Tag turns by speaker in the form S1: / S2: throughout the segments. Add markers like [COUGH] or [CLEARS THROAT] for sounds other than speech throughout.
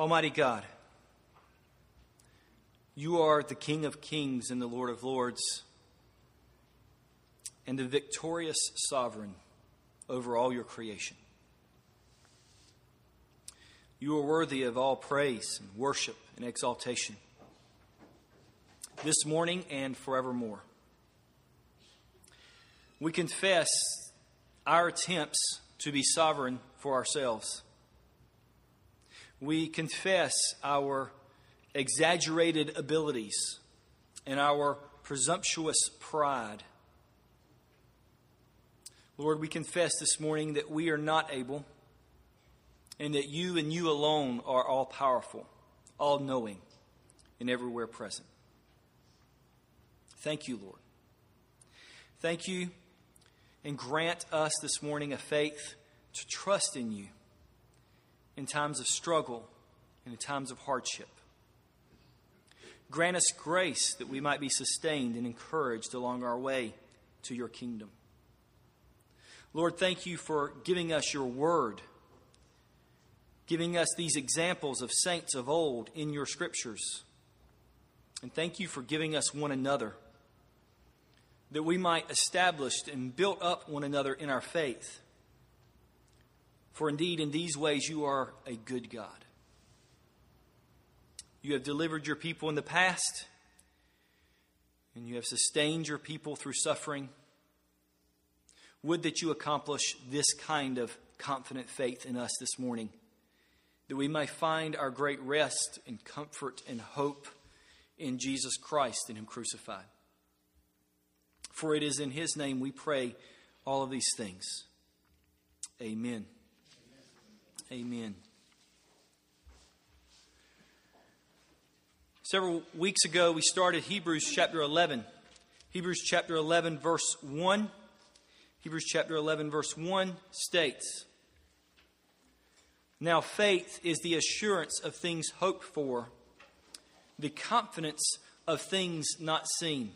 S1: Almighty God, you are the King of kings and the Lord of lords, and the victorious sovereign over all your creation. You are worthy of all praise and worship and exaltation this morning and forevermore. We confess our attempts to be sovereign for ourselves. We confess our exaggerated abilities and our presumptuous pride. Lord, we confess this morning that we are not able and that you and you alone are all powerful, all knowing, and everywhere present. Thank you, Lord. Thank you, and grant us this morning a faith to trust in you in times of struggle and in times of hardship. Grant us grace that we might be sustained and encouraged along our way to your kingdom. Lord, thank you for giving us your word giving us these examples of saints of old in your scriptures. And thank you for giving us one another, that we might establish and build up one another in our faith. For indeed, in these ways, you are a good God. You have delivered your people in the past, and you have sustained your people through suffering. Would that you accomplish this kind of confident faith in us this morning that we may find our great rest and comfort and hope in Jesus Christ and Him crucified. For it is in His name we pray all of these things. Amen. Amen. Several weeks ago, we started Hebrews chapter 11. Hebrews chapter 11, verse 1. Hebrews chapter 11, verse 1 states now, faith is the assurance of things hoped for, the confidence of things not seen.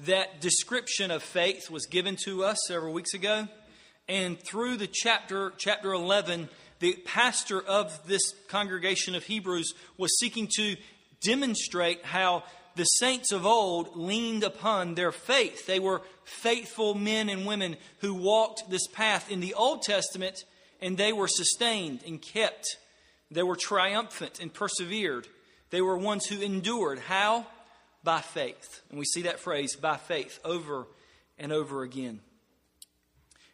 S1: That description of faith was given to us several weeks ago, and through the chapter, chapter 11, the pastor of this congregation of Hebrews was seeking to demonstrate how the saints of old leaned upon their faith. They were faithful men and women who walked this path. In the Old Testament, and they were sustained and kept. They were triumphant and persevered. They were ones who endured. How? By faith. And we see that phrase, by faith, over and over again.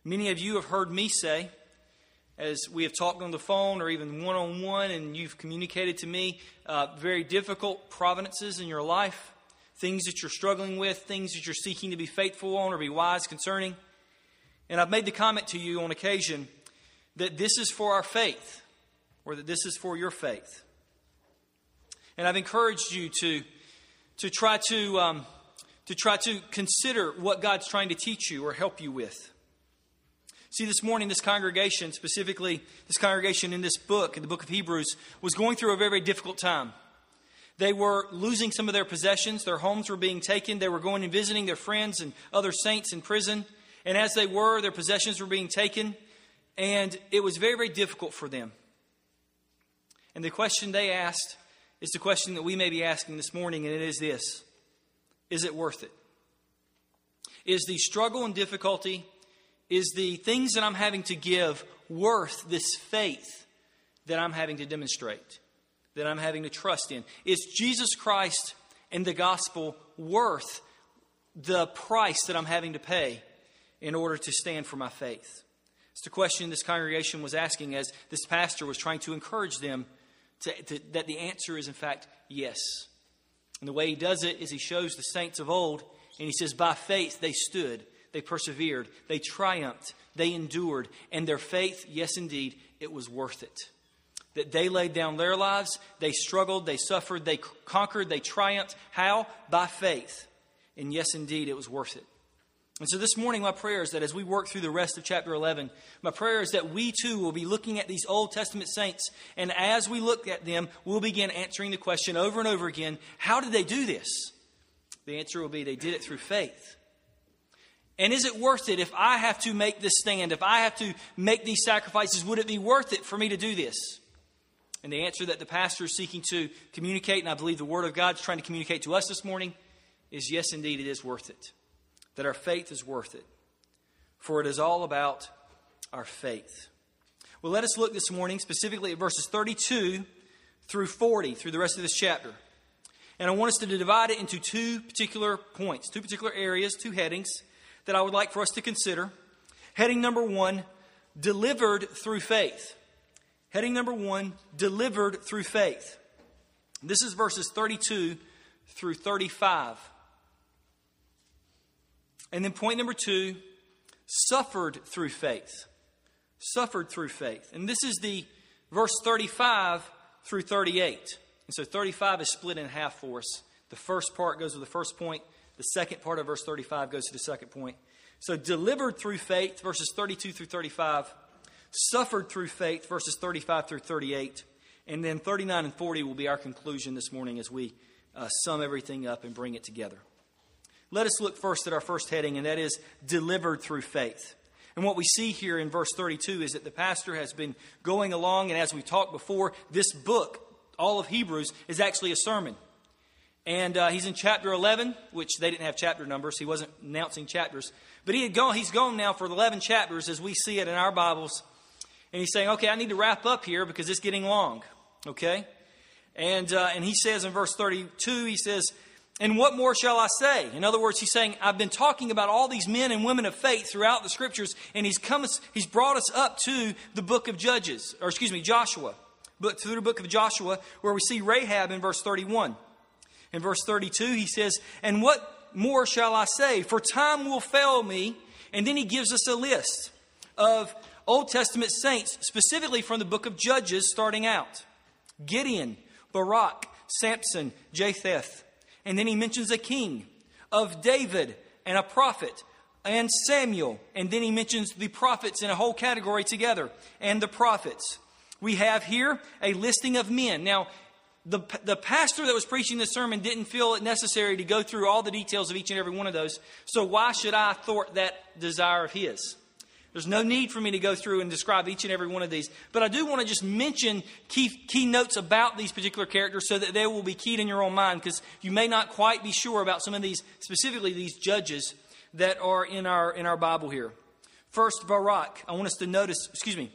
S1: Many of you have heard me say, as we have talked on the phone or even one on one, and you've communicated to me uh, very difficult providences in your life, things that you're struggling with, things that you're seeking to be faithful on or be wise concerning. And I've made the comment to you on occasion that this is for our faith or that this is for your faith. And I've encouraged you to, to, try to, um, to try to consider what God's trying to teach you or help you with. See, this morning, this congregation, specifically this congregation in this book, in the book of Hebrews, was going through a very, very difficult time. They were losing some of their possessions. Their homes were being taken. They were going and visiting their friends and other saints in prison. And as they were, their possessions were being taken. And it was very, very difficult for them. And the question they asked is the question that we may be asking this morning, and it is this Is it worth it? Is the struggle and difficulty, is the things that I'm having to give worth this faith that I'm having to demonstrate, that I'm having to trust in? Is Jesus Christ and the gospel worth the price that I'm having to pay in order to stand for my faith? It's the question this congregation was asking as this pastor was trying to encourage them to, to, that the answer is, in fact, yes. And the way he does it is he shows the saints of old, and he says, By faith they stood, they persevered, they triumphed, they endured, and their faith, yes, indeed, it was worth it. That they laid down their lives, they struggled, they suffered, they conquered, they triumphed. How? By faith. And yes, indeed, it was worth it. And so this morning, my prayer is that as we work through the rest of chapter 11, my prayer is that we too will be looking at these Old Testament saints. And as we look at them, we'll begin answering the question over and over again how did they do this? The answer will be they did it through faith. And is it worth it if I have to make this stand, if I have to make these sacrifices? Would it be worth it for me to do this? And the answer that the pastor is seeking to communicate, and I believe the Word of God is trying to communicate to us this morning, is yes, indeed, it is worth it. That our faith is worth it. For it is all about our faith. Well, let us look this morning specifically at verses 32 through 40, through the rest of this chapter. And I want us to divide it into two particular points, two particular areas, two headings that I would like for us to consider. Heading number one, delivered through faith. Heading number one, delivered through faith. This is verses 32 through 35. And then point number two, suffered through faith. Suffered through faith. And this is the verse 35 through 38. And so 35 is split in half for us. The first part goes with the first point, the second part of verse 35 goes to the second point. So delivered through faith, verses 32 through 35, suffered through faith, verses 35 through 38, and then 39 and 40 will be our conclusion this morning as we uh, sum everything up and bring it together. Let us look first at our first heading, and that is delivered through faith. And what we see here in verse 32 is that the pastor has been going along, and as we talked before, this book, all of Hebrews, is actually a sermon. And uh, he's in chapter 11, which they didn't have chapter numbers. He wasn't announcing chapters. But he had gone, he's gone now for 11 chapters as we see it in our Bibles. And he's saying, okay, I need to wrap up here because it's getting long. Okay? And, uh, and he says in verse 32, he says, and what more shall I say? In other words, he's saying, I've been talking about all these men and women of faith throughout the scriptures, and he's come, he's brought us up to the book of Judges, or excuse me, Joshua. But through the book of Joshua, where we see Rahab in verse 31. In verse 32, he says, And what more shall I say? For time will fail me. And then he gives us a list of Old Testament saints, specifically from the book of Judges, starting out Gideon, Barak, Samson, Jephthah. And then he mentions a king of David and a prophet and Samuel. And then he mentions the prophets in a whole category together and the prophets. We have here a listing of men. Now, the, the pastor that was preaching this sermon didn't feel it necessary to go through all the details of each and every one of those. So why should I thwart that desire of his? There's no need for me to go through and describe each and every one of these. But I do want to just mention key, key notes about these particular characters so that they will be keyed in your own mind because you may not quite be sure about some of these, specifically these judges that are in our, in our Bible here. First, Barak. I want us to notice, excuse me,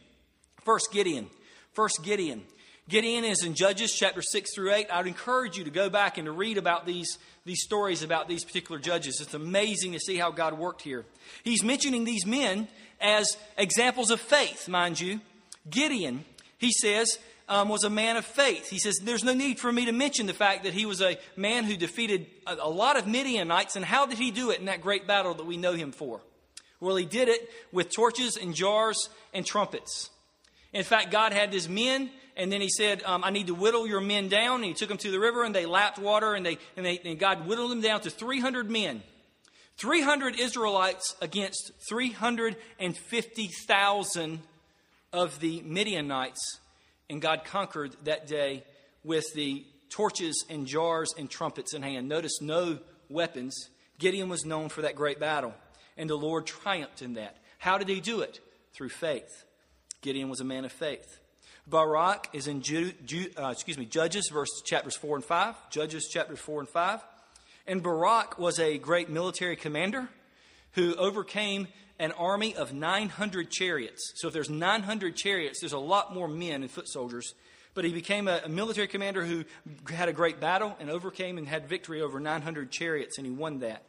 S1: first Gideon. First Gideon. Gideon is in Judges chapter 6 through 8. I would encourage you to go back and to read about these, these stories about these particular judges. It's amazing to see how God worked here. He's mentioning these men as examples of faith, mind you. Gideon, he says, um, was a man of faith. He says, There's no need for me to mention the fact that he was a man who defeated a, a lot of Midianites. And how did he do it in that great battle that we know him for? Well, he did it with torches and jars and trumpets. In fact, God had his men, and then he said, um, I need to whittle your men down. And he took them to the river, and they lapped water, and, they, and, they, and God whittled them down to 300 men. 300 Israelites against 350,000 of the Midianites. And God conquered that day with the torches and jars and trumpets in hand. Notice no weapons. Gideon was known for that great battle, and the Lord triumphed in that. How did he do it? Through faith. Gideon was a man of faith. Barak is in Ju- Ju- uh, excuse me, Judges, verse chapters 4 and 5. Judges chapters 4 and 5. And Barak was a great military commander who overcame an army of 900 chariots. So if there's 900 chariots, there's a lot more men and foot soldiers. But he became a, a military commander who had a great battle and overcame and had victory over 900 chariots, and he won that.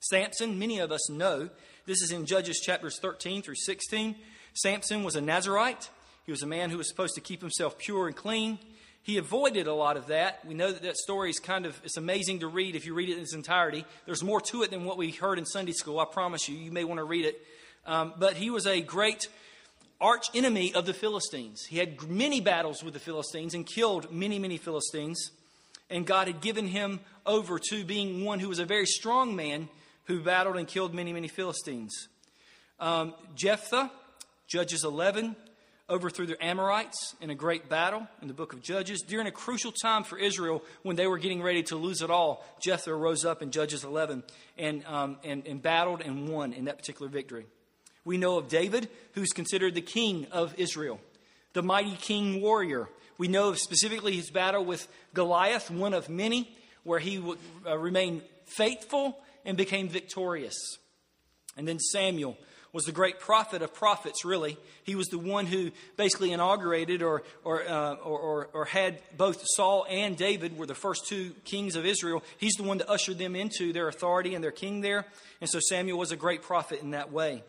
S1: Samson, many of us know, this is in Judges chapters 13 through 16. Samson was a Nazarite. He was a man who was supposed to keep himself pure and clean. He avoided a lot of that. We know that that story is kind of, it's amazing to read if you read it in its entirety. There's more to it than what we heard in Sunday school. I promise you, you may want to read it. Um, but he was a great arch enemy of the Philistines. He had many battles with the Philistines and killed many, many Philistines. And God had given him over to being one who was a very strong man who battled and killed many, many Philistines. Um, Jephthah, Judges 11 overthrew the Amorites in a great battle in the book of Judges. During a crucial time for Israel when they were getting ready to lose it all, Jephthah rose up in Judges 11 and, um, and, and battled and won in that particular victory. We know of David, who's considered the king of Israel. the mighty king warrior. We know of specifically his battle with Goliath, one of many, where he uh, remained faithful and became victorious. And then Samuel was the great prophet of prophets, really. He was the one who basically inaugurated or, or, uh, or, or, or, had both Saul and David were the first two kings of Israel. He's the one that ushered them into their authority and their king there. And so Samuel was a great prophet in that way.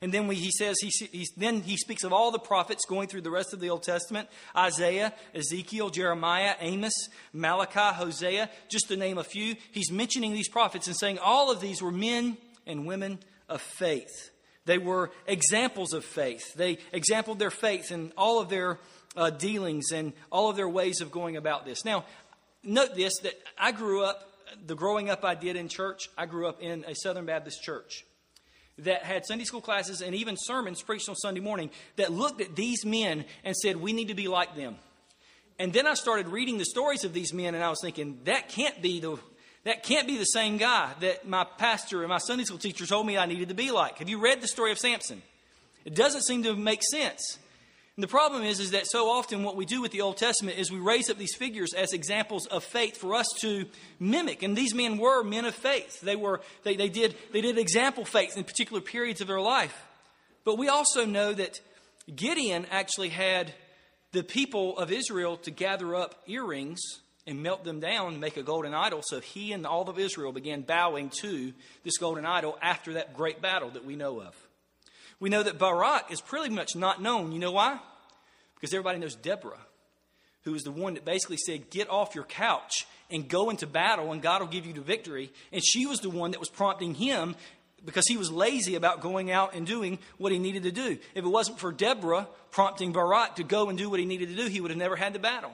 S1: And then we, he says, he, he, then he speaks of all the prophets going through the rest of the Old Testament Isaiah, Ezekiel, Jeremiah, Amos, Malachi, Hosea, just to name a few. He's mentioning these prophets and saying all of these were men and women of faith. They were examples of faith. They exampled their faith in all of their uh, dealings and all of their ways of going about this. Now, note this that I grew up, the growing up I did in church, I grew up in a Southern Baptist church that had Sunday school classes and even sermons preached on Sunday morning that looked at these men and said, We need to be like them. And then I started reading the stories of these men, and I was thinking, that can't be the that can't be the same guy that my pastor and my Sunday school teacher told me I needed to be like. Have you read the story of Samson? It doesn't seem to make sense. And the problem is, is that so often what we do with the Old Testament is we raise up these figures as examples of faith for us to mimic. And these men were men of faith. They were they, they did they did example faith in particular periods of their life. But we also know that Gideon actually had the people of Israel to gather up earrings and melt them down and make a golden idol. So he and all of Israel began bowing to this golden idol after that great battle that we know of. We know that Barak is pretty much not known. You know why? Because everybody knows Deborah, who was the one that basically said, Get off your couch and go into battle, and God will give you the victory. And she was the one that was prompting him because he was lazy about going out and doing what he needed to do. If it wasn't for Deborah prompting Barak to go and do what he needed to do, he would have never had the battle.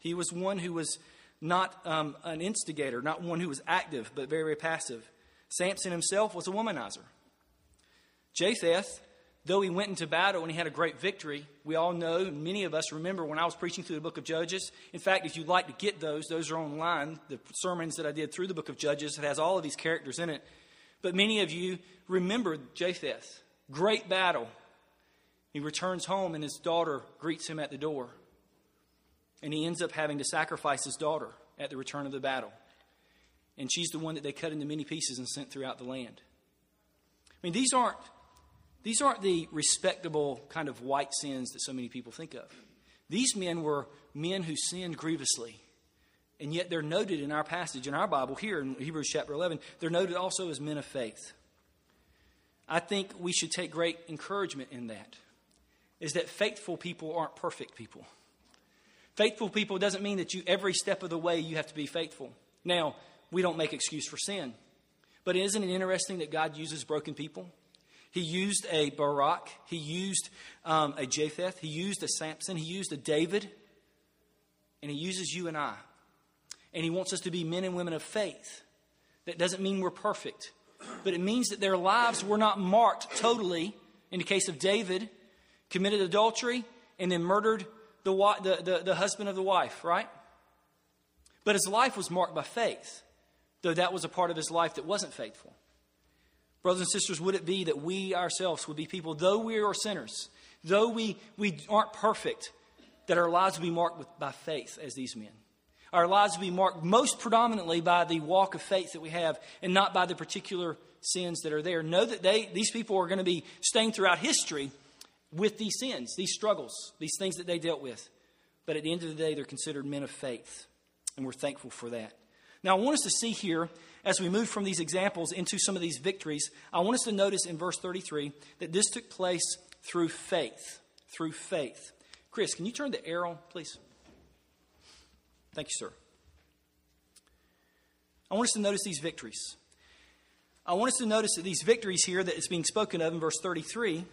S1: He was one who was not um, an instigator, not one who was active, but very, very passive. Samson himself was a womanizer. Japheth, though he went into battle and he had a great victory, we all know, many of us remember when I was preaching through the book of Judges. In fact, if you'd like to get those, those are online. The sermons that I did through the book of Judges, it has all of these characters in it. But many of you remember Japheth. Great battle. He returns home and his daughter greets him at the door. And he ends up having to sacrifice his daughter at the return of the battle. And she's the one that they cut into many pieces and sent throughout the land. I mean, these aren't, these aren't the respectable kind of white sins that so many people think of. These men were men who sinned grievously. And yet they're noted in our passage, in our Bible here in Hebrews chapter 11, they're noted also as men of faith. I think we should take great encouragement in that, is that faithful people aren't perfect people. Faithful people doesn't mean that you every step of the way you have to be faithful. Now, we don't make excuse for sin. But isn't it interesting that God uses broken people? He used a Barak, he used um, a Japheth, he used a Samson, he used a David, and he uses you and I. And he wants us to be men and women of faith. That doesn't mean we're perfect, but it means that their lives were not marked totally. In the case of David, committed adultery and then murdered the, the, the, the husband of the wife, right? But his life was marked by faith, though that was a part of his life that wasn't faithful. Brothers and sisters, would it be that we ourselves would be people, though we are sinners, though we, we aren't perfect, that our lives would be marked with, by faith as these men? Our lives would be marked most predominantly by the walk of faith that we have and not by the particular sins that are there. Know that they, these people are going to be staying throughout history with these sins, these struggles, these things that they dealt with. But at the end of the day, they're considered men of faith, and we're thankful for that. Now, I want us to see here, as we move from these examples into some of these victories, I want us to notice in verse 33 that this took place through faith. Through faith. Chris, can you turn the arrow, please? Thank you, sir. I want us to notice these victories. I want us to notice that these victories here that is being spoken of in verse 33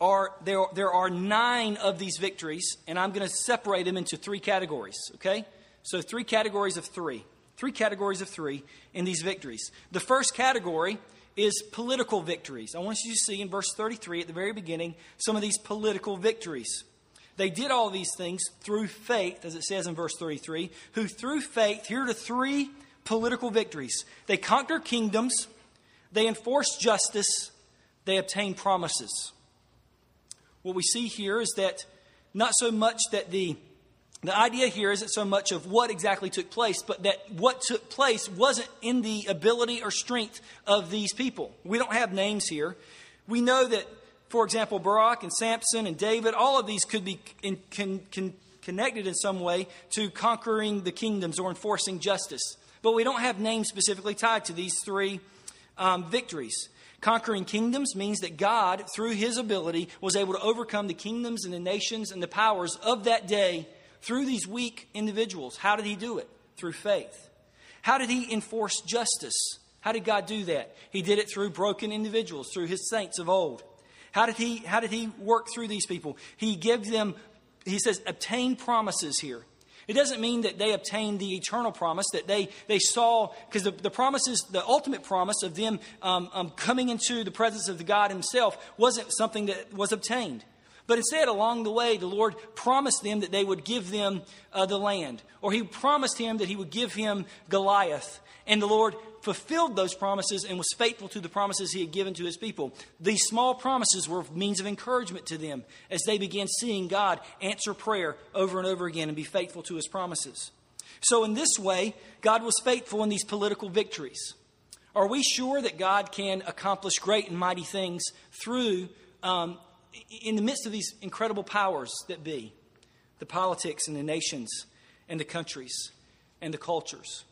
S1: are there, there are nine of these victories, and I'm going to separate them into three categories, okay? So, three categories of three. Three categories of three in these victories. The first category is political victories. I want you to see in verse 33 at the very beginning some of these political victories. They did all these things through faith, as it says in verse 33, who through faith, here are the three political victories. They conquer kingdoms, they enforce justice, they obtain promises what we see here is that not so much that the the idea here isn't so much of what exactly took place, but that what took place wasn't in the ability or strength of these people. We don't have names here. We know that, for example, Barak and Samson and David, all of these could be in, can, can, connected in some way to conquering the kingdoms or enforcing justice. But we don't have names specifically tied to these three um, victories. Conquering kingdoms means that God, through his ability, was able to overcome the kingdoms and the nations and the powers of that day through these weak individuals. How did he do it? Through faith. How did he enforce justice? How did God do that? He did it through broken individuals, through his saints of old. How did he, how did he work through these people? He gave them, he says, obtain promises here. It doesn't mean that they obtained the eternal promise, that they, they saw, because the, the promises, the ultimate promise of them um, um, coming into the presence of the God Himself wasn't something that was obtained. But instead, along the way, the Lord promised them that they would give them uh, the land, or He promised him that He would give him Goliath. And the Lord fulfilled those promises and was faithful to the promises He had given to His people. These small promises were means of encouragement to them as they began seeing God answer prayer over and over again and be faithful to His promises. So, in this way, God was faithful in these political victories. Are we sure that God can accomplish great and mighty things through um, in the midst of these incredible powers that be the politics and the nations and the countries and the cultures.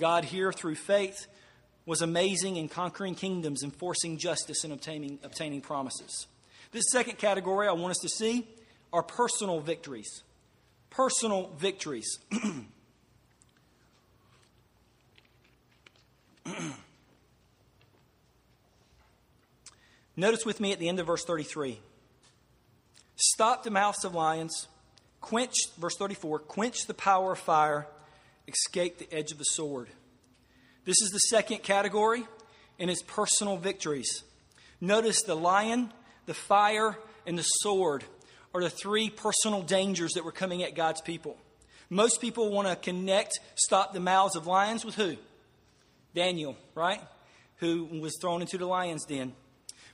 S1: God, here through faith, was amazing in conquering kingdoms, enforcing justice, and obtaining, obtaining promises. This second category I want us to see are personal victories. Personal victories. [CLEARS THROAT] Notice with me at the end of verse 33 Stop the mouths of lions, quench, verse 34, quench the power of fire, escape the edge of the sword. This is the second category, and it's personal victories. Notice the lion, the fire, and the sword are the three personal dangers that were coming at God's people. Most people want to connect, stop the mouths of lions with who? Daniel, right? Who was thrown into the lion's den.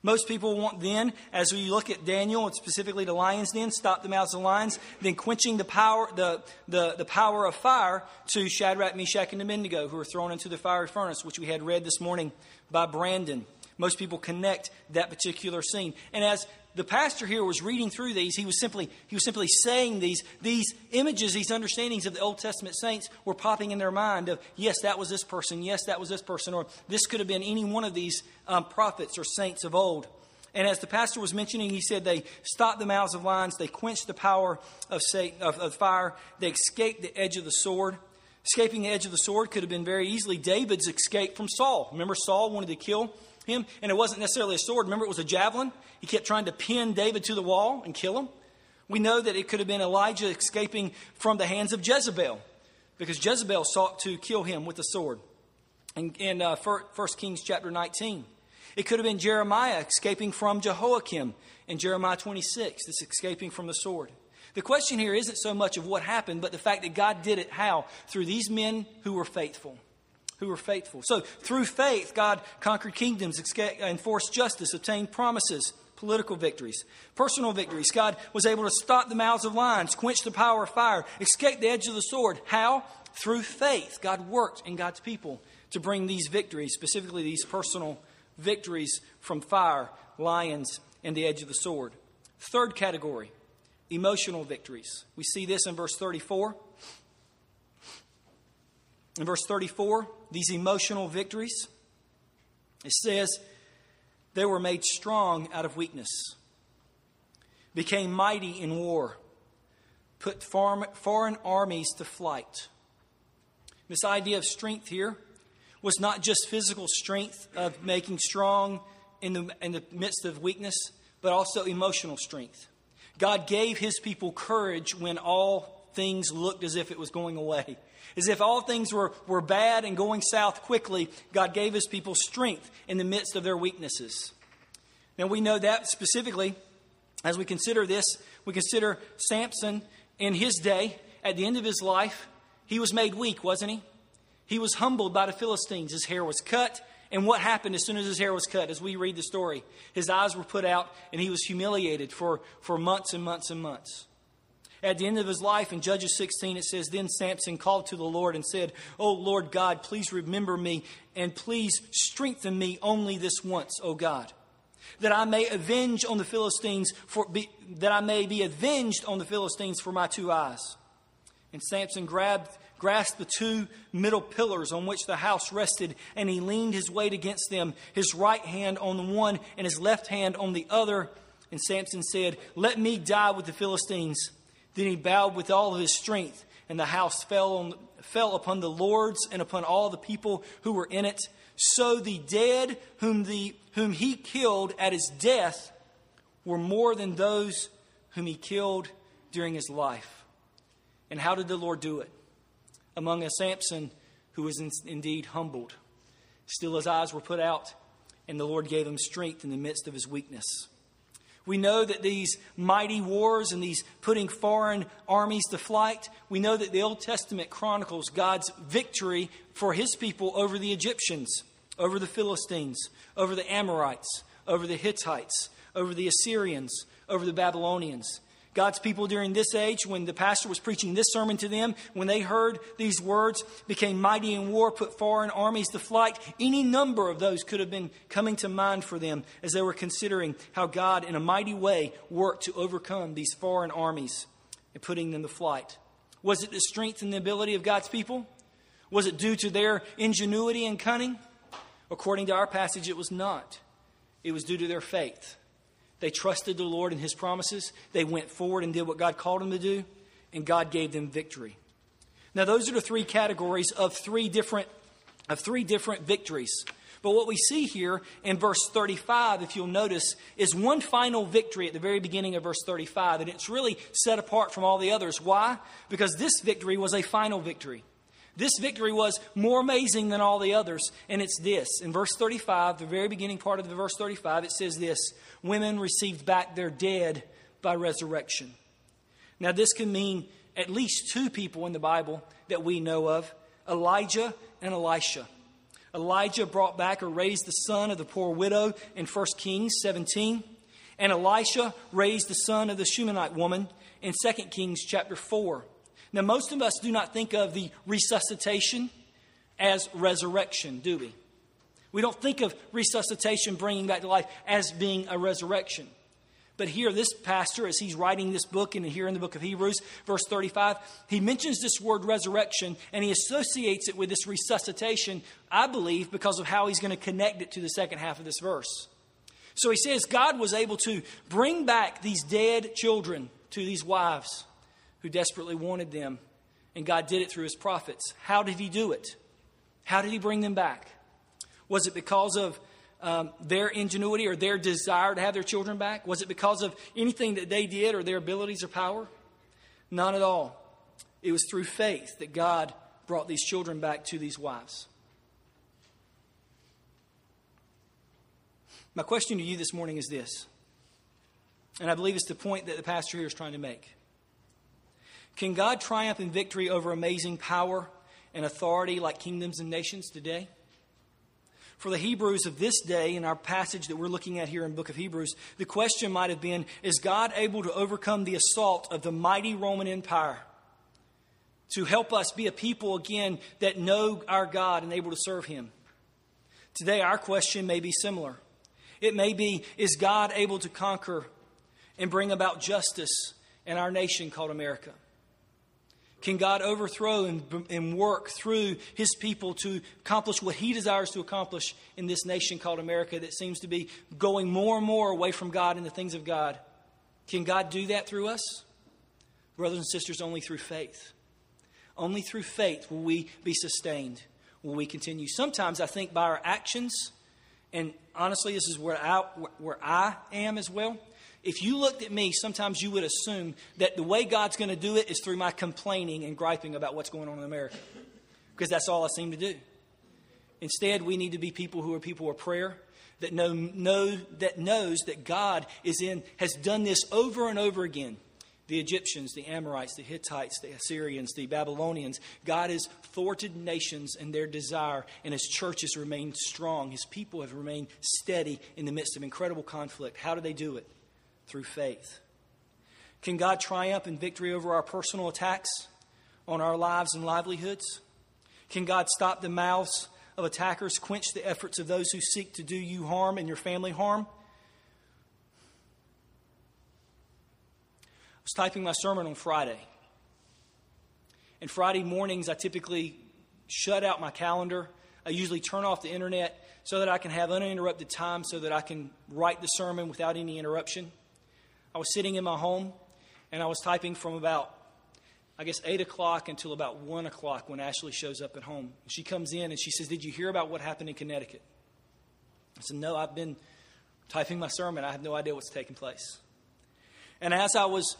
S1: Most people want then, as we look at Daniel and specifically the lion's den, stop the mouths of lions, then quenching the power, the, the, the power of fire to Shadrach, Meshach, and Abednego, who were thrown into the fiery furnace, which we had read this morning by Brandon. Most people connect that particular scene. And as the pastor here was reading through these, he was simply he was simply saying these these images, these understandings of the Old Testament saints were popping in their mind of yes, that was this person, yes, that was this person, or this could have been any one of these um, prophets or saints of old. And as the pastor was mentioning, he said they stopped the mouths of lions, they quenched the power of, Satan, of, of fire, they escaped the edge of the sword. Escaping the edge of the sword could have been very easily David's escape from Saul. Remember, Saul wanted to kill him, and it wasn't necessarily a sword. Remember, it was a javelin. He kept trying to pin David to the wall and kill him. We know that it could have been Elijah escaping from the hands of Jezebel because Jezebel sought to kill him with a sword. In, in uh, 1 Kings chapter 19, it could have been Jeremiah escaping from Jehoiakim in Jeremiah 26, this escaping from the sword. The question here isn't so much of what happened, but the fact that God did it how? Through these men who were faithful who were faithful. So, through faith, God conquered kingdoms, enforced justice, obtained promises, political victories, personal victories. God was able to stop the mouths of lions, quench the power of fire, escape the edge of the sword. How? Through faith. God worked in God's people to bring these victories, specifically these personal victories from fire, lions, and the edge of the sword. Third category emotional victories. We see this in verse 34. In verse 34, these emotional victories, it says, they were made strong out of weakness, became mighty in war, put foreign armies to flight. This idea of strength here was not just physical strength of making strong in the, in the midst of weakness, but also emotional strength. God gave his people courage when all things looked as if it was going away. As if all things were, were bad and going south quickly, God gave his people strength in the midst of their weaknesses. Now we know that specifically as we consider this, we consider Samson in his day, at the end of his life, he was made weak, wasn't he? He was humbled by the Philistines. His hair was cut. And what happened as soon as his hair was cut? As we read the story, his eyes were put out and he was humiliated for, for months and months and months. At the end of his life in Judges 16, it says, Then Samson called to the Lord and said, O Lord God, please remember me and please strengthen me only this once, O God, that I may avenge on the Philistines for be, that I may be avenged on the Philistines for my two eyes. And Samson grabbed grasped the two middle pillars on which the house rested, and he leaned his weight against them, his right hand on the one and his left hand on the other. And Samson said, Let me die with the Philistines. Then he bowed with all of his strength, and the house fell, on, fell upon the lords and upon all the people who were in it. So the dead whom, the, whom he killed at his death were more than those whom he killed during his life. And how did the Lord do it? Among a Samson who was in, indeed humbled. Still, his eyes were put out, and the Lord gave him strength in the midst of his weakness. We know that these mighty wars and these putting foreign armies to flight, we know that the Old Testament chronicles God's victory for his people over the Egyptians, over the Philistines, over the Amorites, over the Hittites, over the Assyrians, over the Babylonians. God's people during this age, when the pastor was preaching this sermon to them, when they heard these words, became mighty in war, put foreign armies to flight. Any number of those could have been coming to mind for them as they were considering how God, in a mighty way, worked to overcome these foreign armies and putting them to flight. Was it the strength and the ability of God's people? Was it due to their ingenuity and cunning? According to our passage, it was not. It was due to their faith. They trusted the Lord and His promises. They went forward and did what God called them to do, and God gave them victory. Now, those are the three categories of three different, of three different victories. But what we see here in verse 35, if you'll notice, is one final victory at the very beginning of verse 35. And it's really set apart from all the others. Why? Because this victory was a final victory. This victory was more amazing than all the others, and it's this. In verse 35, the very beginning part of the verse 35, it says this Women received back their dead by resurrection. Now, this can mean at least two people in the Bible that we know of Elijah and Elisha. Elijah brought back or raised the son of the poor widow in 1 Kings 17, and Elisha raised the son of the Shunammite woman in 2 Kings chapter 4. Now, most of us do not think of the resuscitation as resurrection, do we? We don't think of resuscitation, bringing back to life, as being a resurrection. But here, this pastor, as he's writing this book, and here in the book of Hebrews, verse 35, he mentions this word resurrection and he associates it with this resuscitation, I believe, because of how he's going to connect it to the second half of this verse. So he says God was able to bring back these dead children to these wives who desperately wanted them. And God did it through his prophets. How did he do it? How did he bring them back? Was it because of um, their ingenuity or their desire to have their children back? Was it because of anything that they did or their abilities or power? None at all. It was through faith that God brought these children back to these wives. My question to you this morning is this, and I believe it's the point that the pastor here is trying to make. Can God triumph in victory over amazing power and authority like kingdoms and nations today? For the Hebrews of this day, in our passage that we're looking at here in book of Hebrews, the question might have been Is God able to overcome the assault of the mighty Roman Empire? To help us be a people again that know our God and able to serve Him. Today, our question may be similar. It may be Is God able to conquer and bring about justice in our nation called America? Can God overthrow and, and work through his people to accomplish what he desires to accomplish in this nation called America that seems to be going more and more away from God and the things of God? Can God do that through us? Brothers and sisters, only through faith. Only through faith will we be sustained, will we continue. Sometimes I think by our actions, and honestly, this is where I, where I am as well if you looked at me, sometimes you would assume that the way God's going to do it is through my complaining and griping about what's going on in America, because that's all I seem to do. Instead, we need to be people who are people of prayer that know, know that knows that God is in has done this over and over again. The Egyptians, the Amorites, the Hittites, the Assyrians, the Babylonians. God has thwarted nations in their desire, and His church has remained strong. His people have remained steady in the midst of incredible conflict. How do they do it? Through faith. Can God triumph in victory over our personal attacks on our lives and livelihoods? Can God stop the mouths of attackers, quench the efforts of those who seek to do you harm and your family harm? I was typing my sermon on Friday. And Friday mornings, I typically shut out my calendar. I usually turn off the internet so that I can have uninterrupted time so that I can write the sermon without any interruption. I was sitting in my home and I was typing from about, I guess, 8 o'clock until about 1 o'clock when Ashley shows up at home. She comes in and she says, Did you hear about what happened in Connecticut? I said, No, I've been typing my sermon. I have no idea what's taking place. And as I was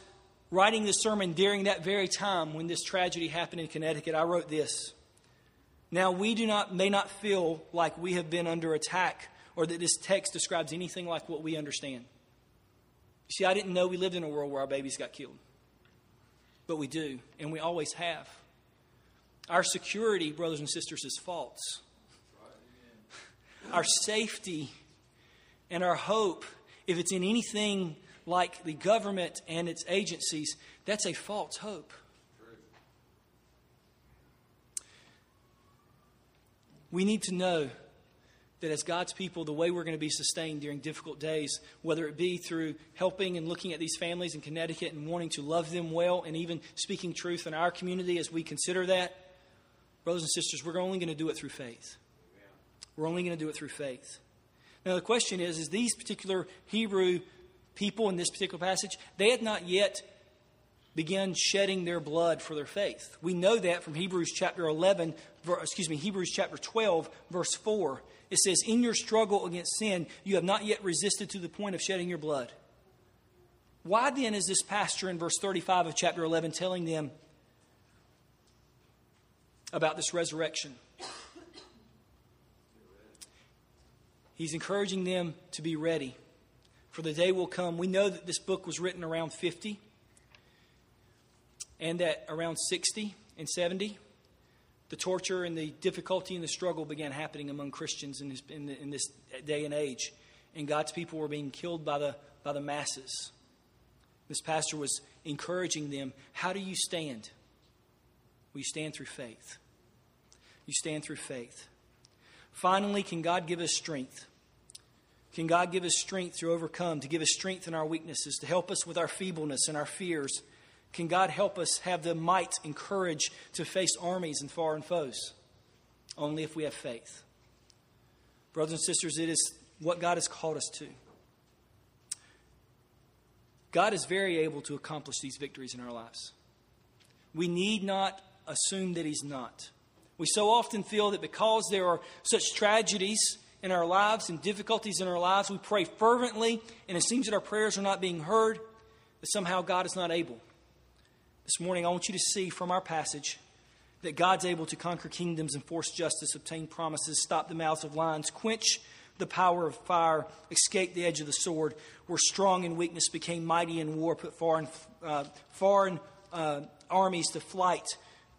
S1: writing this sermon during that very time when this tragedy happened in Connecticut, I wrote this. Now, we do not, may not feel like we have been under attack or that this text describes anything like what we understand. You see, I didn't know we lived in a world where our babies got killed. But we do, and we always have. Our security, brothers and sisters, is false. Our safety and our hope, if it's in anything like the government and its agencies, that's a false hope. We need to know that as God's people, the way we're going to be sustained during difficult days, whether it be through helping and looking at these families in Connecticut and wanting to love them well and even speaking truth in our community as we consider that, brothers and sisters, we're only going to do it through faith. We're only going to do it through faith. Now, the question is is these particular Hebrew people in this particular passage, they had not yet began shedding their blood for their faith. We know that from Hebrews chapter 11, excuse me, Hebrews chapter 12, verse 4. It says, In your struggle against sin, you have not yet resisted to the point of shedding your blood. Why then is this pastor in verse 35 of chapter 11 telling them about this resurrection? He's encouraging them to be ready, for the day will come. We know that this book was written around 50 and that around 60 and 70, the torture and the difficulty and the struggle began happening among Christians in this, in, the, in this day and age. And God's people were being killed by the, by the masses. This pastor was encouraging them how do you stand? Well, you stand through faith. You stand through faith. Finally, can God give us strength? Can God give us strength to overcome, to give us strength in our weaknesses, to help us with our feebleness and our fears? Can God help us have the might and courage to face armies and foreign foes? Only if we have faith. Brothers and sisters, it is what God has called us to. God is very able to accomplish these victories in our lives. We need not assume that He's not. We so often feel that because there are such tragedies in our lives and difficulties in our lives, we pray fervently, and it seems that our prayers are not being heard, that somehow God is not able. This morning, I want you to see from our passage that God's able to conquer kingdoms, enforce justice, obtain promises, stop the mouths of lions, quench the power of fire, escape the edge of the sword, were strong in weakness, became mighty in war, put foreign, uh, foreign uh, armies to flight,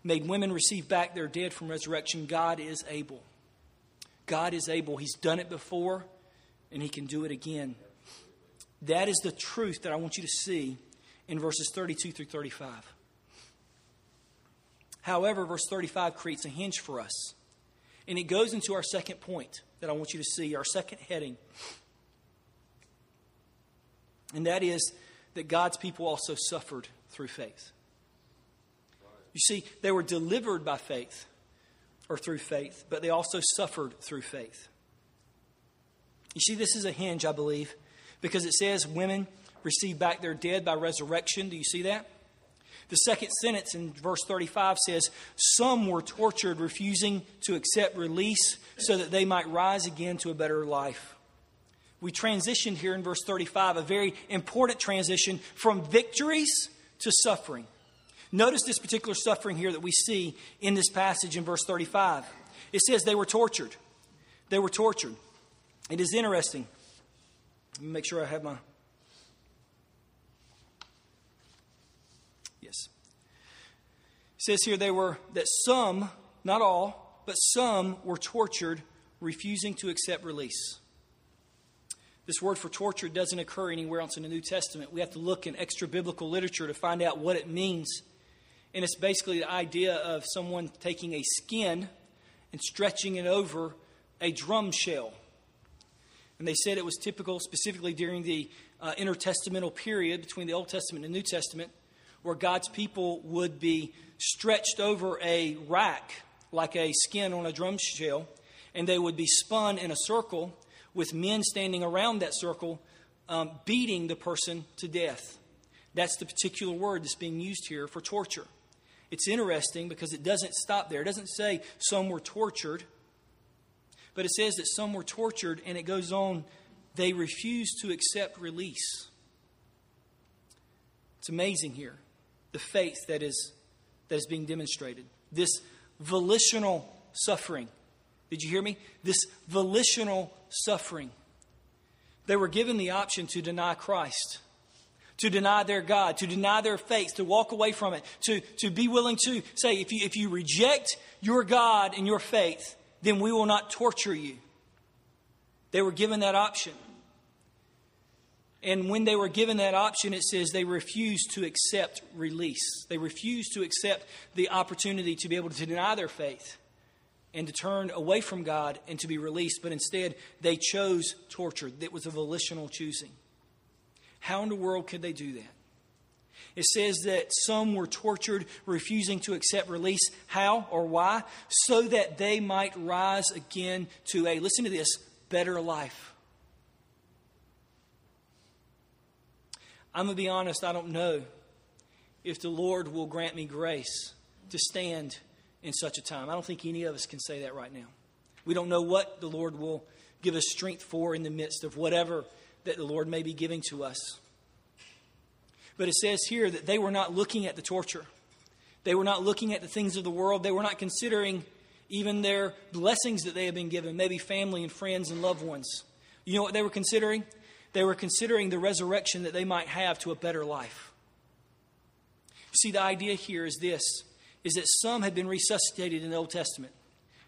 S1: made women receive back their dead from resurrection. God is able. God is able. He's done it before, and He can do it again. That is the truth that I want you to see in verses 32 through 35. However, verse 35 creates a hinge for us. And it goes into our second point that I want you to see, our second heading. And that is that God's people also suffered through faith. You see, they were delivered by faith or through faith, but they also suffered through faith. You see, this is a hinge, I believe, because it says women received back their dead by resurrection. Do you see that? The second sentence in verse 35 says, Some were tortured, refusing to accept release so that they might rise again to a better life. We transitioned here in verse 35, a very important transition from victories to suffering. Notice this particular suffering here that we see in this passage in verse 35. It says they were tortured. They were tortured. It is interesting. Let me make sure I have my Yes. It says here they were that some, not all, but some were tortured, refusing to accept release. This word for torture doesn't occur anywhere else in the New Testament. We have to look in extra biblical literature to find out what it means. And it's basically the idea of someone taking a skin and stretching it over a drum shell. And they said it was typical, specifically during the uh, intertestamental period between the Old Testament and New Testament, where God's people would be stretched over a rack like a skin on a drum shell, and they would be spun in a circle with men standing around that circle, um, beating the person to death. That's the particular word that's being used here for torture. It's interesting because it doesn't stop there. It doesn't say some were tortured, but it says that some were tortured, and it goes on, they refused to accept release. It's amazing here, the faith that is, that is being demonstrated. This volitional suffering. Did you hear me? This volitional suffering. They were given the option to deny Christ, to deny their God, to deny their faith, to walk away from it, to, to be willing to say, if you, if you reject your God and your faith, then we will not torture you. They were given that option. And when they were given that option, it says they refused to accept release. They refused to accept the opportunity to be able to deny their faith and to turn away from God and to be released, but instead they chose torture. It was a volitional choosing. How in the world could they do that? It says that some were tortured, refusing to accept release. How or why? So that they might rise again to a, listen to this, better life. I'm going to be honest, I don't know if the Lord will grant me grace to stand in such a time. I don't think any of us can say that right now. We don't know what the Lord will give us strength for in the midst of whatever that the Lord may be giving to us. But it says here that they were not looking at the torture. They were not looking at the things of the world. They were not considering even their blessings that they had been given, maybe family and friends and loved ones. You know what they were considering? They were considering the resurrection that they might have to a better life. See, the idea here is this is that some had been resuscitated in the Old Testament.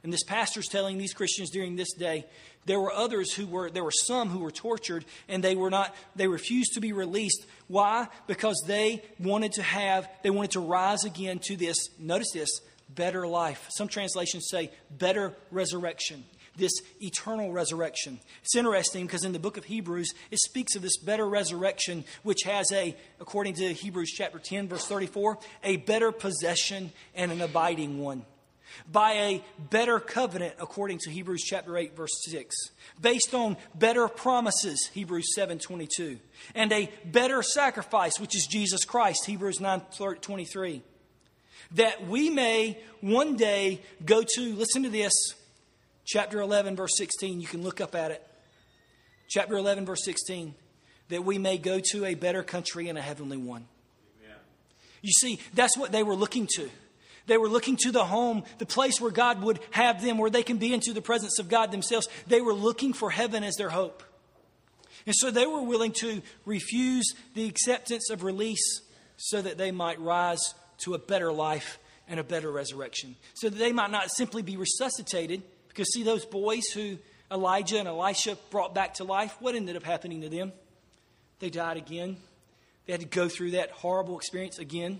S1: And this pastor's telling these Christians during this day, there were others who were, there were some who were tortured and they were not, they refused to be released. Why? Because they wanted to have, they wanted to rise again to this, notice this, better life. Some translations say better resurrection this eternal resurrection. It's interesting because in the book of Hebrews, it speaks of this better resurrection, which has a, according to Hebrews chapter 10, verse 34, a better possession and an abiding one. By a better covenant, according to Hebrews chapter 8, verse 6, based on better promises, Hebrews 7 22, and a better sacrifice, which is Jesus Christ, Hebrews 9 23 that we may one day go to, listen to this, chapter 11, verse 16. You can look up at it. Chapter 11, verse 16. That we may go to a better country and a heavenly one. Amen. You see, that's what they were looking to. They were looking to the home, the place where God would have them, where they can be into the presence of God themselves. They were looking for heaven as their hope. And so they were willing to refuse the acceptance of release so that they might rise to a better life and a better resurrection. So that they might not simply be resuscitated, because, see, those boys who Elijah and Elisha brought back to life, what ended up happening to them? They died again. They had to go through that horrible experience again.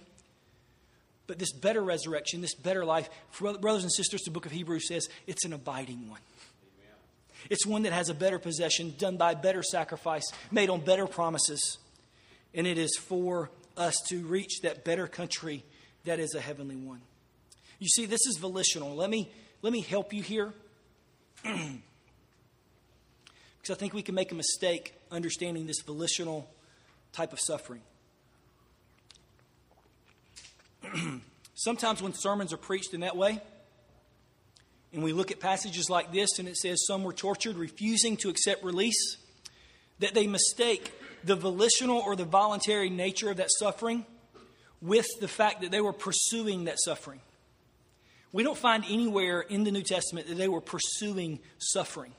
S1: But this better resurrection, this better life, brothers and sisters, the book of Hebrews says it's an abiding one. It's one that has a better possession, done by better sacrifice, made on better promises. And it is for us to reach that better country that is a heavenly one. You see, this is volitional. Let me let me help you here. [CLEARS THROAT] because I think we can make a mistake understanding this volitional type of suffering. [CLEARS THROAT] Sometimes when sermons are preached in that way, and we look at passages like this and it says some were tortured, refusing to accept release, that they mistake the volitional or the voluntary nature of that suffering with the fact that they were pursuing that suffering. We don't find anywhere in the New Testament that they were pursuing suffering.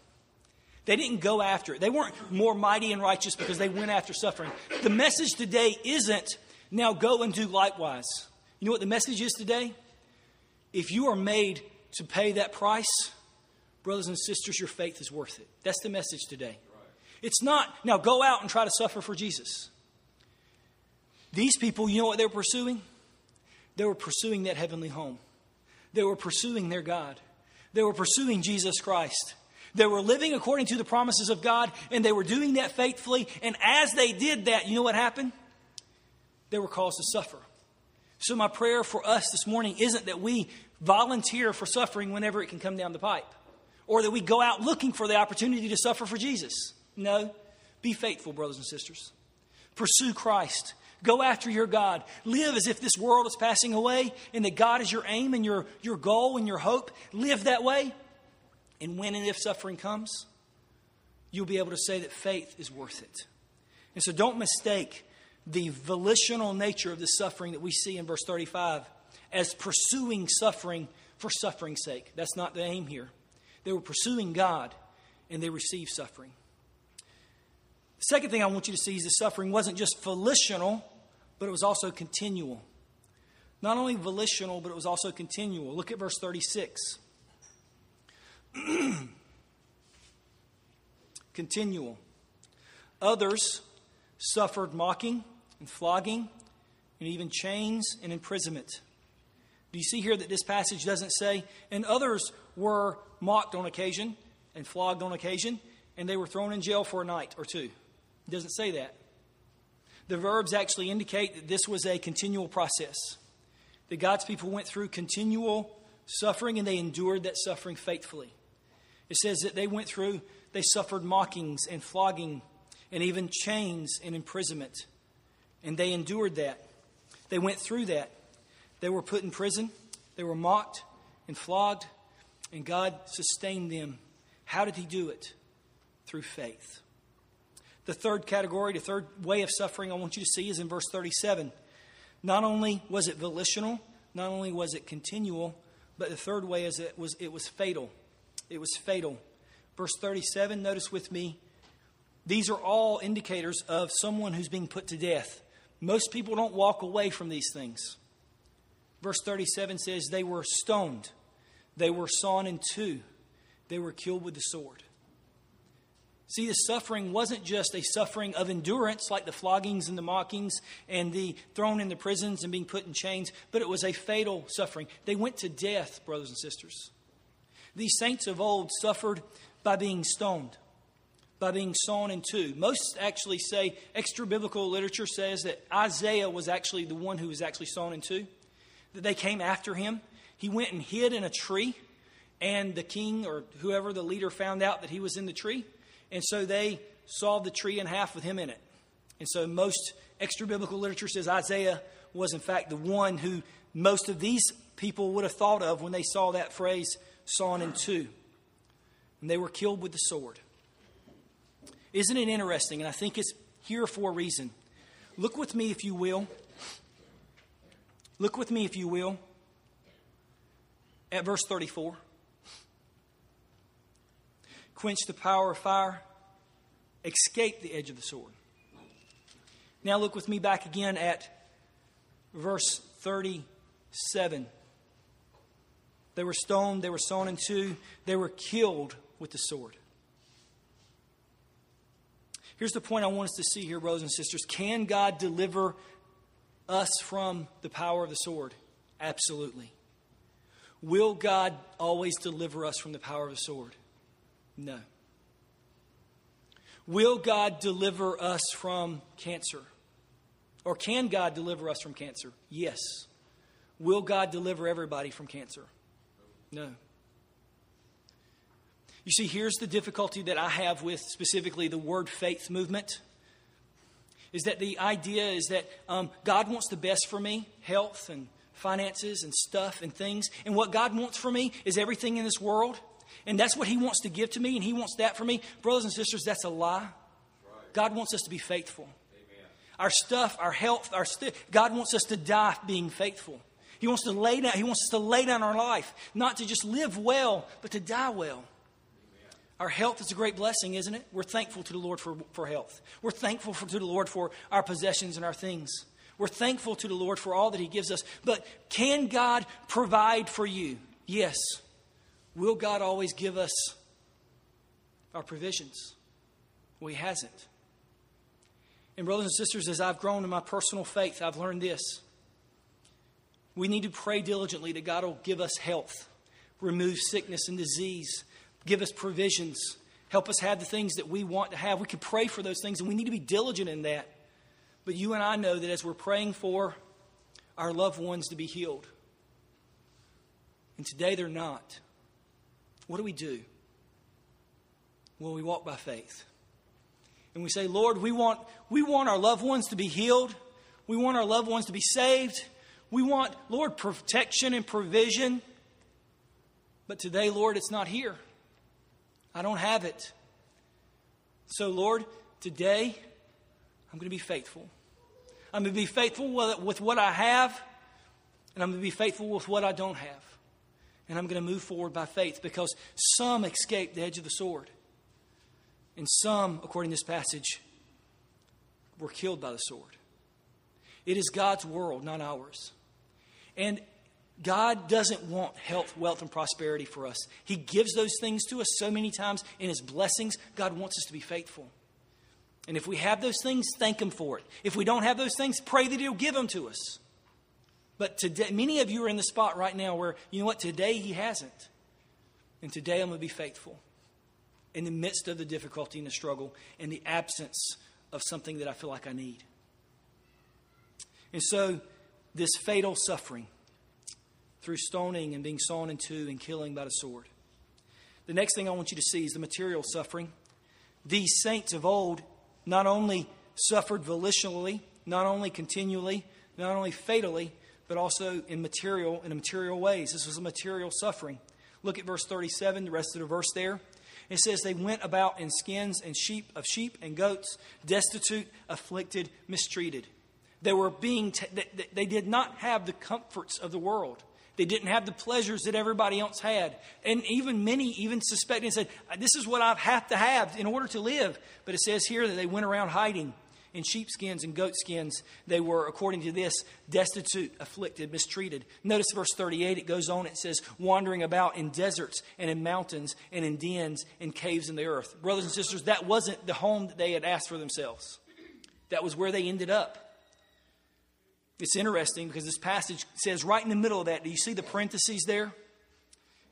S1: They didn't go after it. They weren't more mighty and righteous because they went after suffering. The message today isn't now go and do likewise. You know what the message is today? If you are made to pay that price, brothers and sisters, your faith is worth it. That's the message today. It's not, now go out and try to suffer for Jesus. These people, you know what they were pursuing? They were pursuing that heavenly home. They were pursuing their God. They were pursuing Jesus Christ. They were living according to the promises of God, and they were doing that faithfully. And as they did that, you know what happened? They were caused to suffer. So, my prayer for us this morning isn't that we volunteer for suffering whenever it can come down the pipe, or that we go out looking for the opportunity to suffer for Jesus. No. Be faithful, brothers and sisters. Pursue Christ. Go after your God. Live as if this world is passing away and that God is your aim and your, your goal and your hope. Live that way. And when and if suffering comes, you'll be able to say that faith is worth it. And so don't mistake the volitional nature of the suffering that we see in verse 35 as pursuing suffering for suffering's sake. That's not the aim here. They were pursuing God and they received suffering. The second thing I want you to see is the suffering wasn't just volitional, but it was also continual. Not only volitional, but it was also continual. Look at verse 36. [CLEARS THROAT] continual. Others suffered mocking and flogging and even chains and imprisonment. Do you see here that this passage doesn't say, and others were mocked on occasion and flogged on occasion, and they were thrown in jail for a night or two? It doesn't say that. The verbs actually indicate that this was a continual process. That God's people went through continual suffering and they endured that suffering faithfully. It says that they went through, they suffered mockings and flogging and even chains and imprisonment. And they endured that. They went through that. They were put in prison, they were mocked and flogged, and God sustained them. How did He do it? Through faith. The third category, the third way of suffering I want you to see is in verse 37. Not only was it volitional, not only was it continual, but the third way is it was it was fatal. It was fatal. Verse 37, notice with me, these are all indicators of someone who's being put to death. Most people don't walk away from these things. Verse 37 says, They were stoned, they were sawn in two, they were killed with the sword. See, the suffering wasn't just a suffering of endurance, like the floggings and the mockings and the thrown in the prisons and being put in chains, but it was a fatal suffering. They went to death, brothers and sisters. These saints of old suffered by being stoned, by being sawn in two. Most actually say, extra biblical literature says that Isaiah was actually the one who was actually sawn in two, that they came after him. He went and hid in a tree, and the king or whoever the leader found out that he was in the tree and so they sawed the tree in half with him in it. And so most extra biblical literature says Isaiah was, in fact, the one who most of these people would have thought of when they saw that phrase sawn in two. And they were killed with the sword. Isn't it interesting? And I think it's here for a reason. Look with me, if you will. Look with me, if you will, at verse 34 quench the power of fire, escape the edge of the sword. Now look with me back again at verse 37. They were stoned, they were sawn in two, they were killed with the sword. Here's the point I want us to see here, brothers and sisters. Can God deliver us from the power of the sword? Absolutely. Will God always deliver us from the power of the sword? No. Will God deliver us from cancer? Or can God deliver us from cancer? Yes. Will God deliver everybody from cancer? No. You see, here's the difficulty that I have with specifically the word faith movement is that the idea is that um, God wants the best for me health and finances and stuff and things. And what God wants for me is everything in this world and that's what He wants to give to me, and He wants that for me. Brothers and sisters, that's a lie. God wants us to be faithful. Amen. Our stuff, our health, our st- God wants us to die being faithful. He wants to lay down. He wants us to lay down our life, not to just live well, but to die well. Amen. Our health is a great blessing, isn't it? We're thankful to the Lord for, for health. We're thankful for, to the Lord for our possessions and our things. We're thankful to the Lord for all that He gives us. But can God provide for you? Yes. Will God always give us our provisions? Well, He hasn't. And, brothers and sisters, as I've grown in my personal faith, I've learned this. We need to pray diligently that God will give us health, remove sickness and disease, give us provisions, help us have the things that we want to have. We can pray for those things, and we need to be diligent in that. But you and I know that as we're praying for our loved ones to be healed, and today they're not, what do we do? Well, we walk by faith. And we say, Lord, we want, we want our loved ones to be healed. We want our loved ones to be saved. We want, Lord, protection and provision. But today, Lord, it's not here. I don't have it. So, Lord, today, I'm going to be faithful. I'm going to be faithful with what I have, and I'm going to be faithful with what I don't have. And I'm going to move forward by faith because some escaped the edge of the sword. And some, according to this passage, were killed by the sword. It is God's world, not ours. And God doesn't want health, wealth, and prosperity for us. He gives those things to us so many times in His blessings. God wants us to be faithful. And if we have those things, thank Him for it. If we don't have those things, pray that He'll give them to us. But today, many of you are in the spot right now where, you know what, today He hasn't. And today I'm going to be faithful in the midst of the difficulty and the struggle and the absence of something that I feel like I need. And so, this fatal suffering through stoning and being sawn in two and killing by the sword. The next thing I want you to see is the material suffering. These saints of old not only suffered volitionally, not only continually, not only fatally, but also in material in material ways. This was a material suffering. Look at verse 37, the rest of the verse there. It says they went about in skins and sheep of sheep and goats, destitute, afflicted, mistreated. They were being t- they, they did not have the comforts of the world. They didn't have the pleasures that everybody else had. And even many even suspected and said, This is what I have to have in order to live. But it says here that they went around hiding in sheepskins and goatskins. They were, according to this, destitute, afflicted, mistreated. Notice verse 38, it goes on, it says, wandering about in deserts and in mountains and in dens and caves in the earth. Brothers and sisters, that wasn't the home that they had asked for themselves, that was where they ended up. It's interesting because this passage says right in the middle of that, do you see the parentheses there?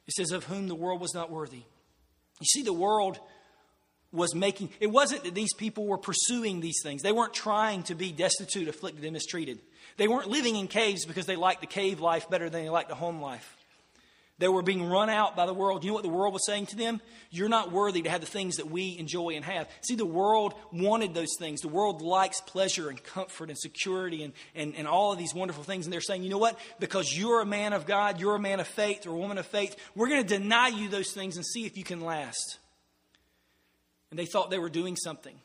S1: It says, Of whom the world was not worthy. You see, the world was making, it wasn't that these people were pursuing these things. They weren't trying to be destitute, afflicted, and mistreated. They weren't living in caves because they liked the cave life better than they liked the home life. They were being run out by the world. You know what the world was saying to them? You're not worthy to have the things that we enjoy and have. See, the world wanted those things. The world likes pleasure and comfort and security and, and, and all of these wonderful things. And they're saying, you know what? Because you're a man of God, you're a man of faith or a woman of faith, we're going to deny you those things and see if you can last. And they thought they were doing something.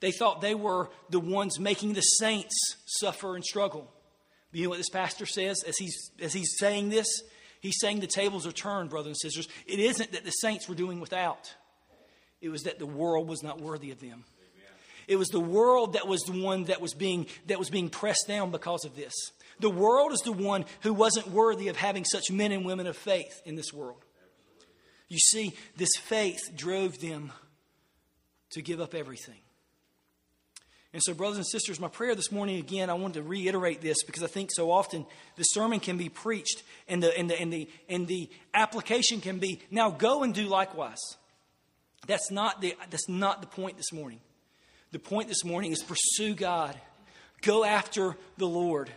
S1: They thought they were the ones making the saints suffer and struggle. You know what this pastor says as he's, as he's saying this? He's saying the tables are turned, brothers and sisters. It isn't that the saints were doing without, it was that the world was not worthy of them. It was the world that was the one that was being that was being pressed down because of this. The world is the one who wasn't worthy of having such men and women of faith in this world. You see, this faith drove them to give up everything. And so, brothers and sisters, my prayer this morning again, I want to reiterate this because I think so often the sermon can be preached and the, and the, and the, and the application can be now go and do likewise. That's not, the, that's not the point this morning. The point this morning is pursue God, go after the Lord.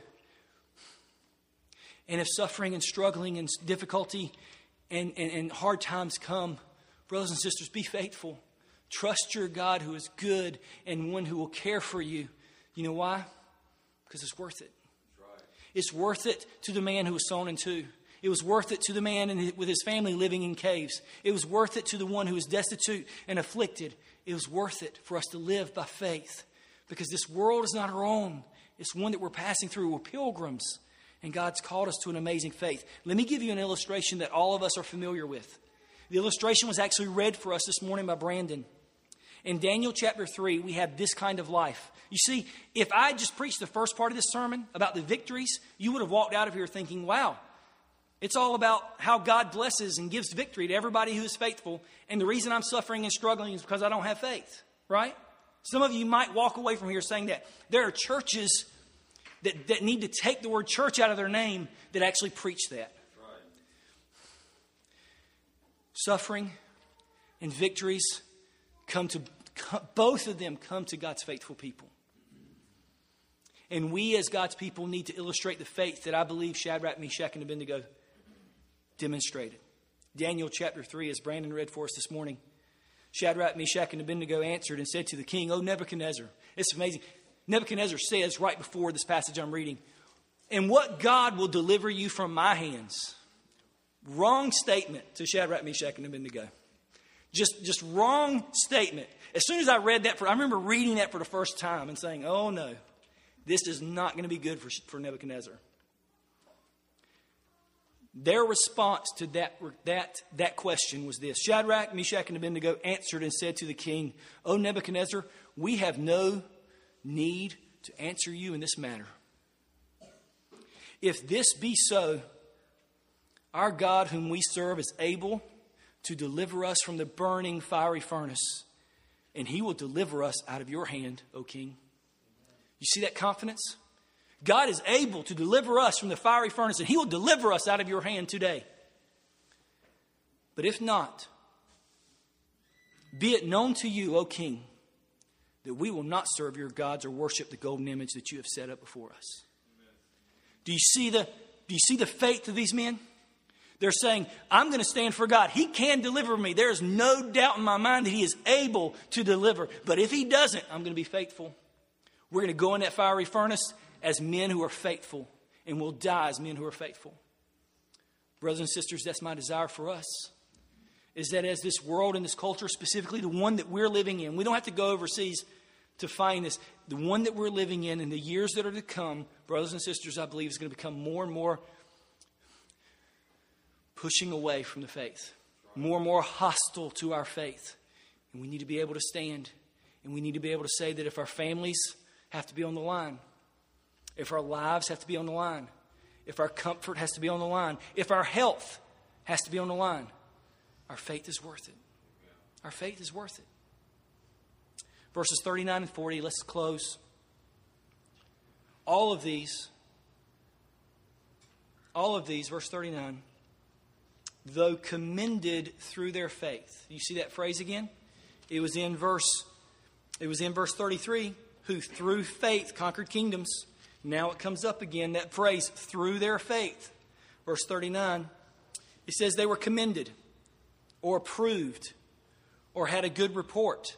S1: And if suffering and struggling and difficulty and, and, and hard times come, brothers and sisters, be faithful. Trust your God who is good and one who will care for you. You know why? Because it's worth it. It's worth it to the man who was sawn in two. It was worth it to the man with his family living in caves. It was worth it to the one who was destitute and afflicted. It was worth it for us to live by faith because this world is not our own. It's one that we're passing through. We're pilgrims, and God's called us to an amazing faith. Let me give you an illustration that all of us are familiar with. The illustration was actually read for us this morning by Brandon. In Daniel chapter 3, we have this kind of life. You see, if I just preached the first part of this sermon about the victories, you would have walked out of here thinking, wow, it's all about how God blesses and gives victory to everybody who is faithful. And the reason I'm suffering and struggling is because I don't have faith, right? Some of you might walk away from here saying that. There are churches that, that need to take the word church out of their name that actually preach that. Suffering and victories come to, both of them come to God's faithful people. And we, as God's people, need to illustrate the faith that I believe Shadrach, Meshach, and Abednego demonstrated. Daniel chapter 3, as Brandon read for us this morning. Shadrach, Meshach, and Abednego answered and said to the king, O Nebuchadnezzar. It's amazing. Nebuchadnezzar says right before this passage I'm reading, And what God will deliver you from my hands? Wrong statement to Shadrach, Meshach, and Abednego. Just, just wrong statement. As soon as I read that, for, I remember reading that for the first time and saying, oh no, this is not going to be good for, for Nebuchadnezzar. Their response to that, that, that question was this Shadrach, Meshach, and Abednego answered and said to the king, O Nebuchadnezzar, we have no need to answer you in this matter. If this be so, our God, whom we serve, is able to deliver us from the burning fiery furnace, and he will deliver us out of your hand, O king. You see that confidence? God is able to deliver us from the fiery furnace, and he will deliver us out of your hand today. But if not, be it known to you, O king, that we will not serve your gods or worship the golden image that you have set up before us. Do you see the, do you see the faith of these men? They're saying, I'm going to stand for God. He can deliver me. There is no doubt in my mind that He is able to deliver. But if He doesn't, I'm going to be faithful. We're going to go in that fiery furnace as men who are faithful, and we'll die as men who are faithful. Brothers and sisters, that's my desire for us. Is that as this world and this culture, specifically the one that we're living in, we don't have to go overseas to find this. The one that we're living in in the years that are to come, brothers and sisters, I believe is going to become more and more pushing away from the faith, more and more hostile to our faith. And we need to be able to stand. And we need to be able to say that if our families have to be on the line, if our lives have to be on the line, if our comfort has to be on the line, if our health has to be on the line, our faith is worth it. Our faith is worth it. Verses 39 and 40, let's close. All of these, all of these, verse 39, though commended through their faith. You see that phrase again? It was in verse it was in verse 33, who through faith conquered kingdoms. Now it comes up again that phrase through their faith. Verse 39. It says they were commended or approved or had a good report.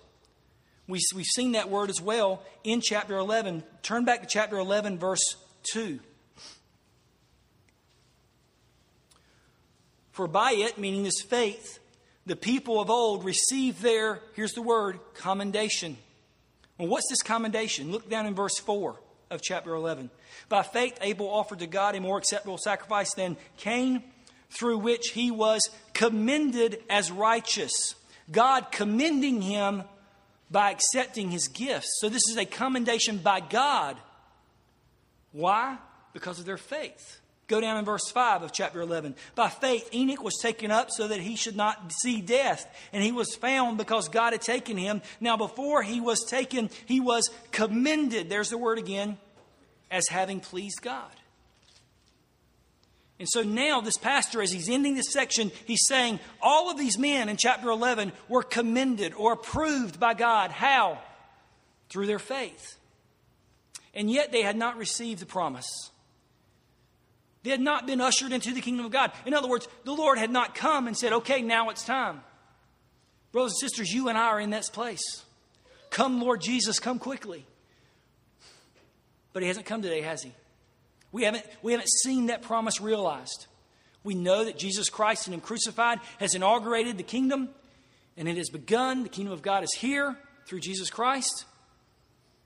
S1: We, we've seen that word as well in chapter 11. Turn back to chapter 11, verse 2. For by it, meaning this faith, the people of old received their, here's the word, commendation. Well, what's this commendation? Look down in verse 4 of chapter 11. By faith, Abel offered to God a more acceptable sacrifice than Cain, through which he was commended as righteous. God commending him by accepting his gifts. So this is a commendation by God. Why? Because of their faith. Go down in verse 5 of chapter 11. By faith, Enoch was taken up so that he should not see death. And he was found because God had taken him. Now, before he was taken, he was commended, there's the word again, as having pleased God. And so now, this pastor, as he's ending this section, he's saying all of these men in chapter 11 were commended or approved by God. How? Through their faith. And yet they had not received the promise. They had not been ushered into the kingdom of God. In other words, the Lord had not come and said, okay, now it's time. Brothers and sisters, you and I are in that place. Come, Lord Jesus, come quickly. But he hasn't come today, has he? We haven't, we haven't seen that promise realized. We know that Jesus Christ and Him crucified has inaugurated the kingdom, and it has begun. The kingdom of God is here through Jesus Christ.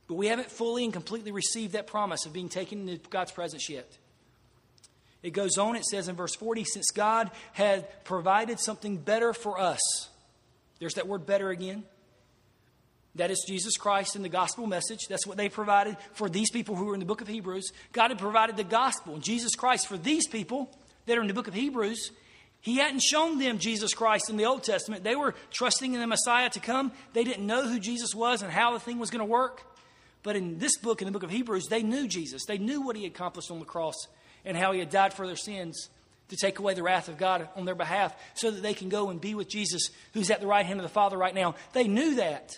S1: But we haven't fully and completely received that promise of being taken into God's presence yet. It goes on, it says in verse 40, since God had provided something better for us. There's that word better again. That is Jesus Christ and the gospel message. That's what they provided for these people who are in the book of Hebrews. God had provided the gospel, Jesus Christ, for these people that are in the book of Hebrews. He hadn't shown them Jesus Christ in the Old Testament. They were trusting in the Messiah to come. They didn't know who Jesus was and how the thing was going to work. But in this book, in the book of Hebrews, they knew Jesus. They knew what he accomplished on the cross and how he had died for their sins to take away the wrath of God on their behalf so that they can go and be with Jesus, who's at the right hand of the Father right now. They knew that.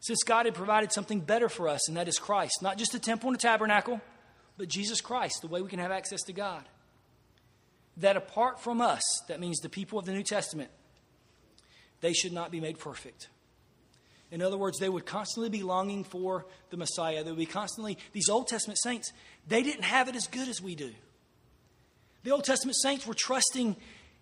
S1: Since God had provided something better for us, and that is Christ. Not just a temple and a tabernacle, but Jesus Christ, the way we can have access to God. That apart from us, that means the people of the New Testament, they should not be made perfect. In other words, they would constantly be longing for the Messiah. They would be constantly, these Old Testament saints, they didn't have it as good as we do. The Old Testament saints were trusting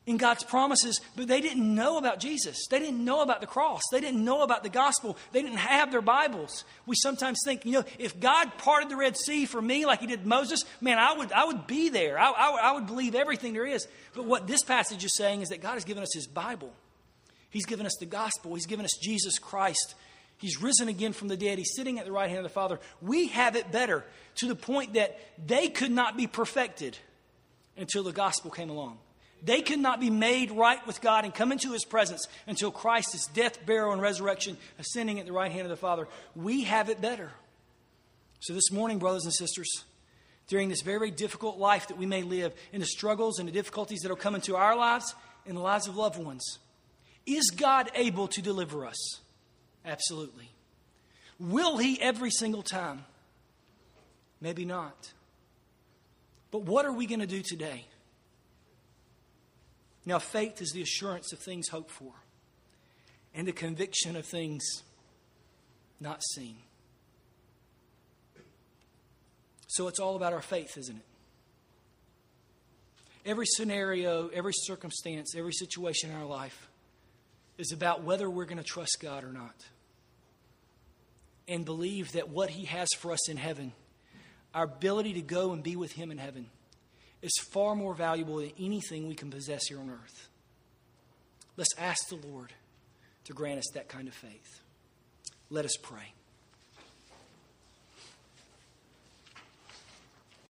S1: in God's promises, but they didn't know about Jesus. They didn't know about the cross. They didn't know about the gospel. They didn't have their Bibles. We sometimes think, you know, if God parted the Red Sea for me like he did Moses, man, I would, I would be there. I, I, I would believe everything there is. But what this passage is saying is that God has given us his Bible. He's given us the gospel. He's given us Jesus Christ. He's risen again from the dead. He's sitting at the right hand of the Father. We have it better to the point that they could not be perfected until the gospel came along. They could not be made right with God and come into his presence until Christ's death, burial, and resurrection, ascending at the right hand of the Father. We have it better. So, this morning, brothers and sisters, during this very difficult life that we may live, in the struggles and the difficulties that will come into our lives and the lives of loved ones, is God able to deliver us? Absolutely. Will He every single time? Maybe not. But what are we going to do today? Now, faith is the assurance of things hoped for and the conviction of things not seen. So it's all about our faith, isn't it? Every scenario, every circumstance, every situation in our life is about whether we're going to trust God or not. And believe that what He has for us in heaven, our ability to go and be with Him in heaven, is far more valuable than anything we can possess here on earth. Let's ask the Lord to grant us that kind of faith. Let us pray.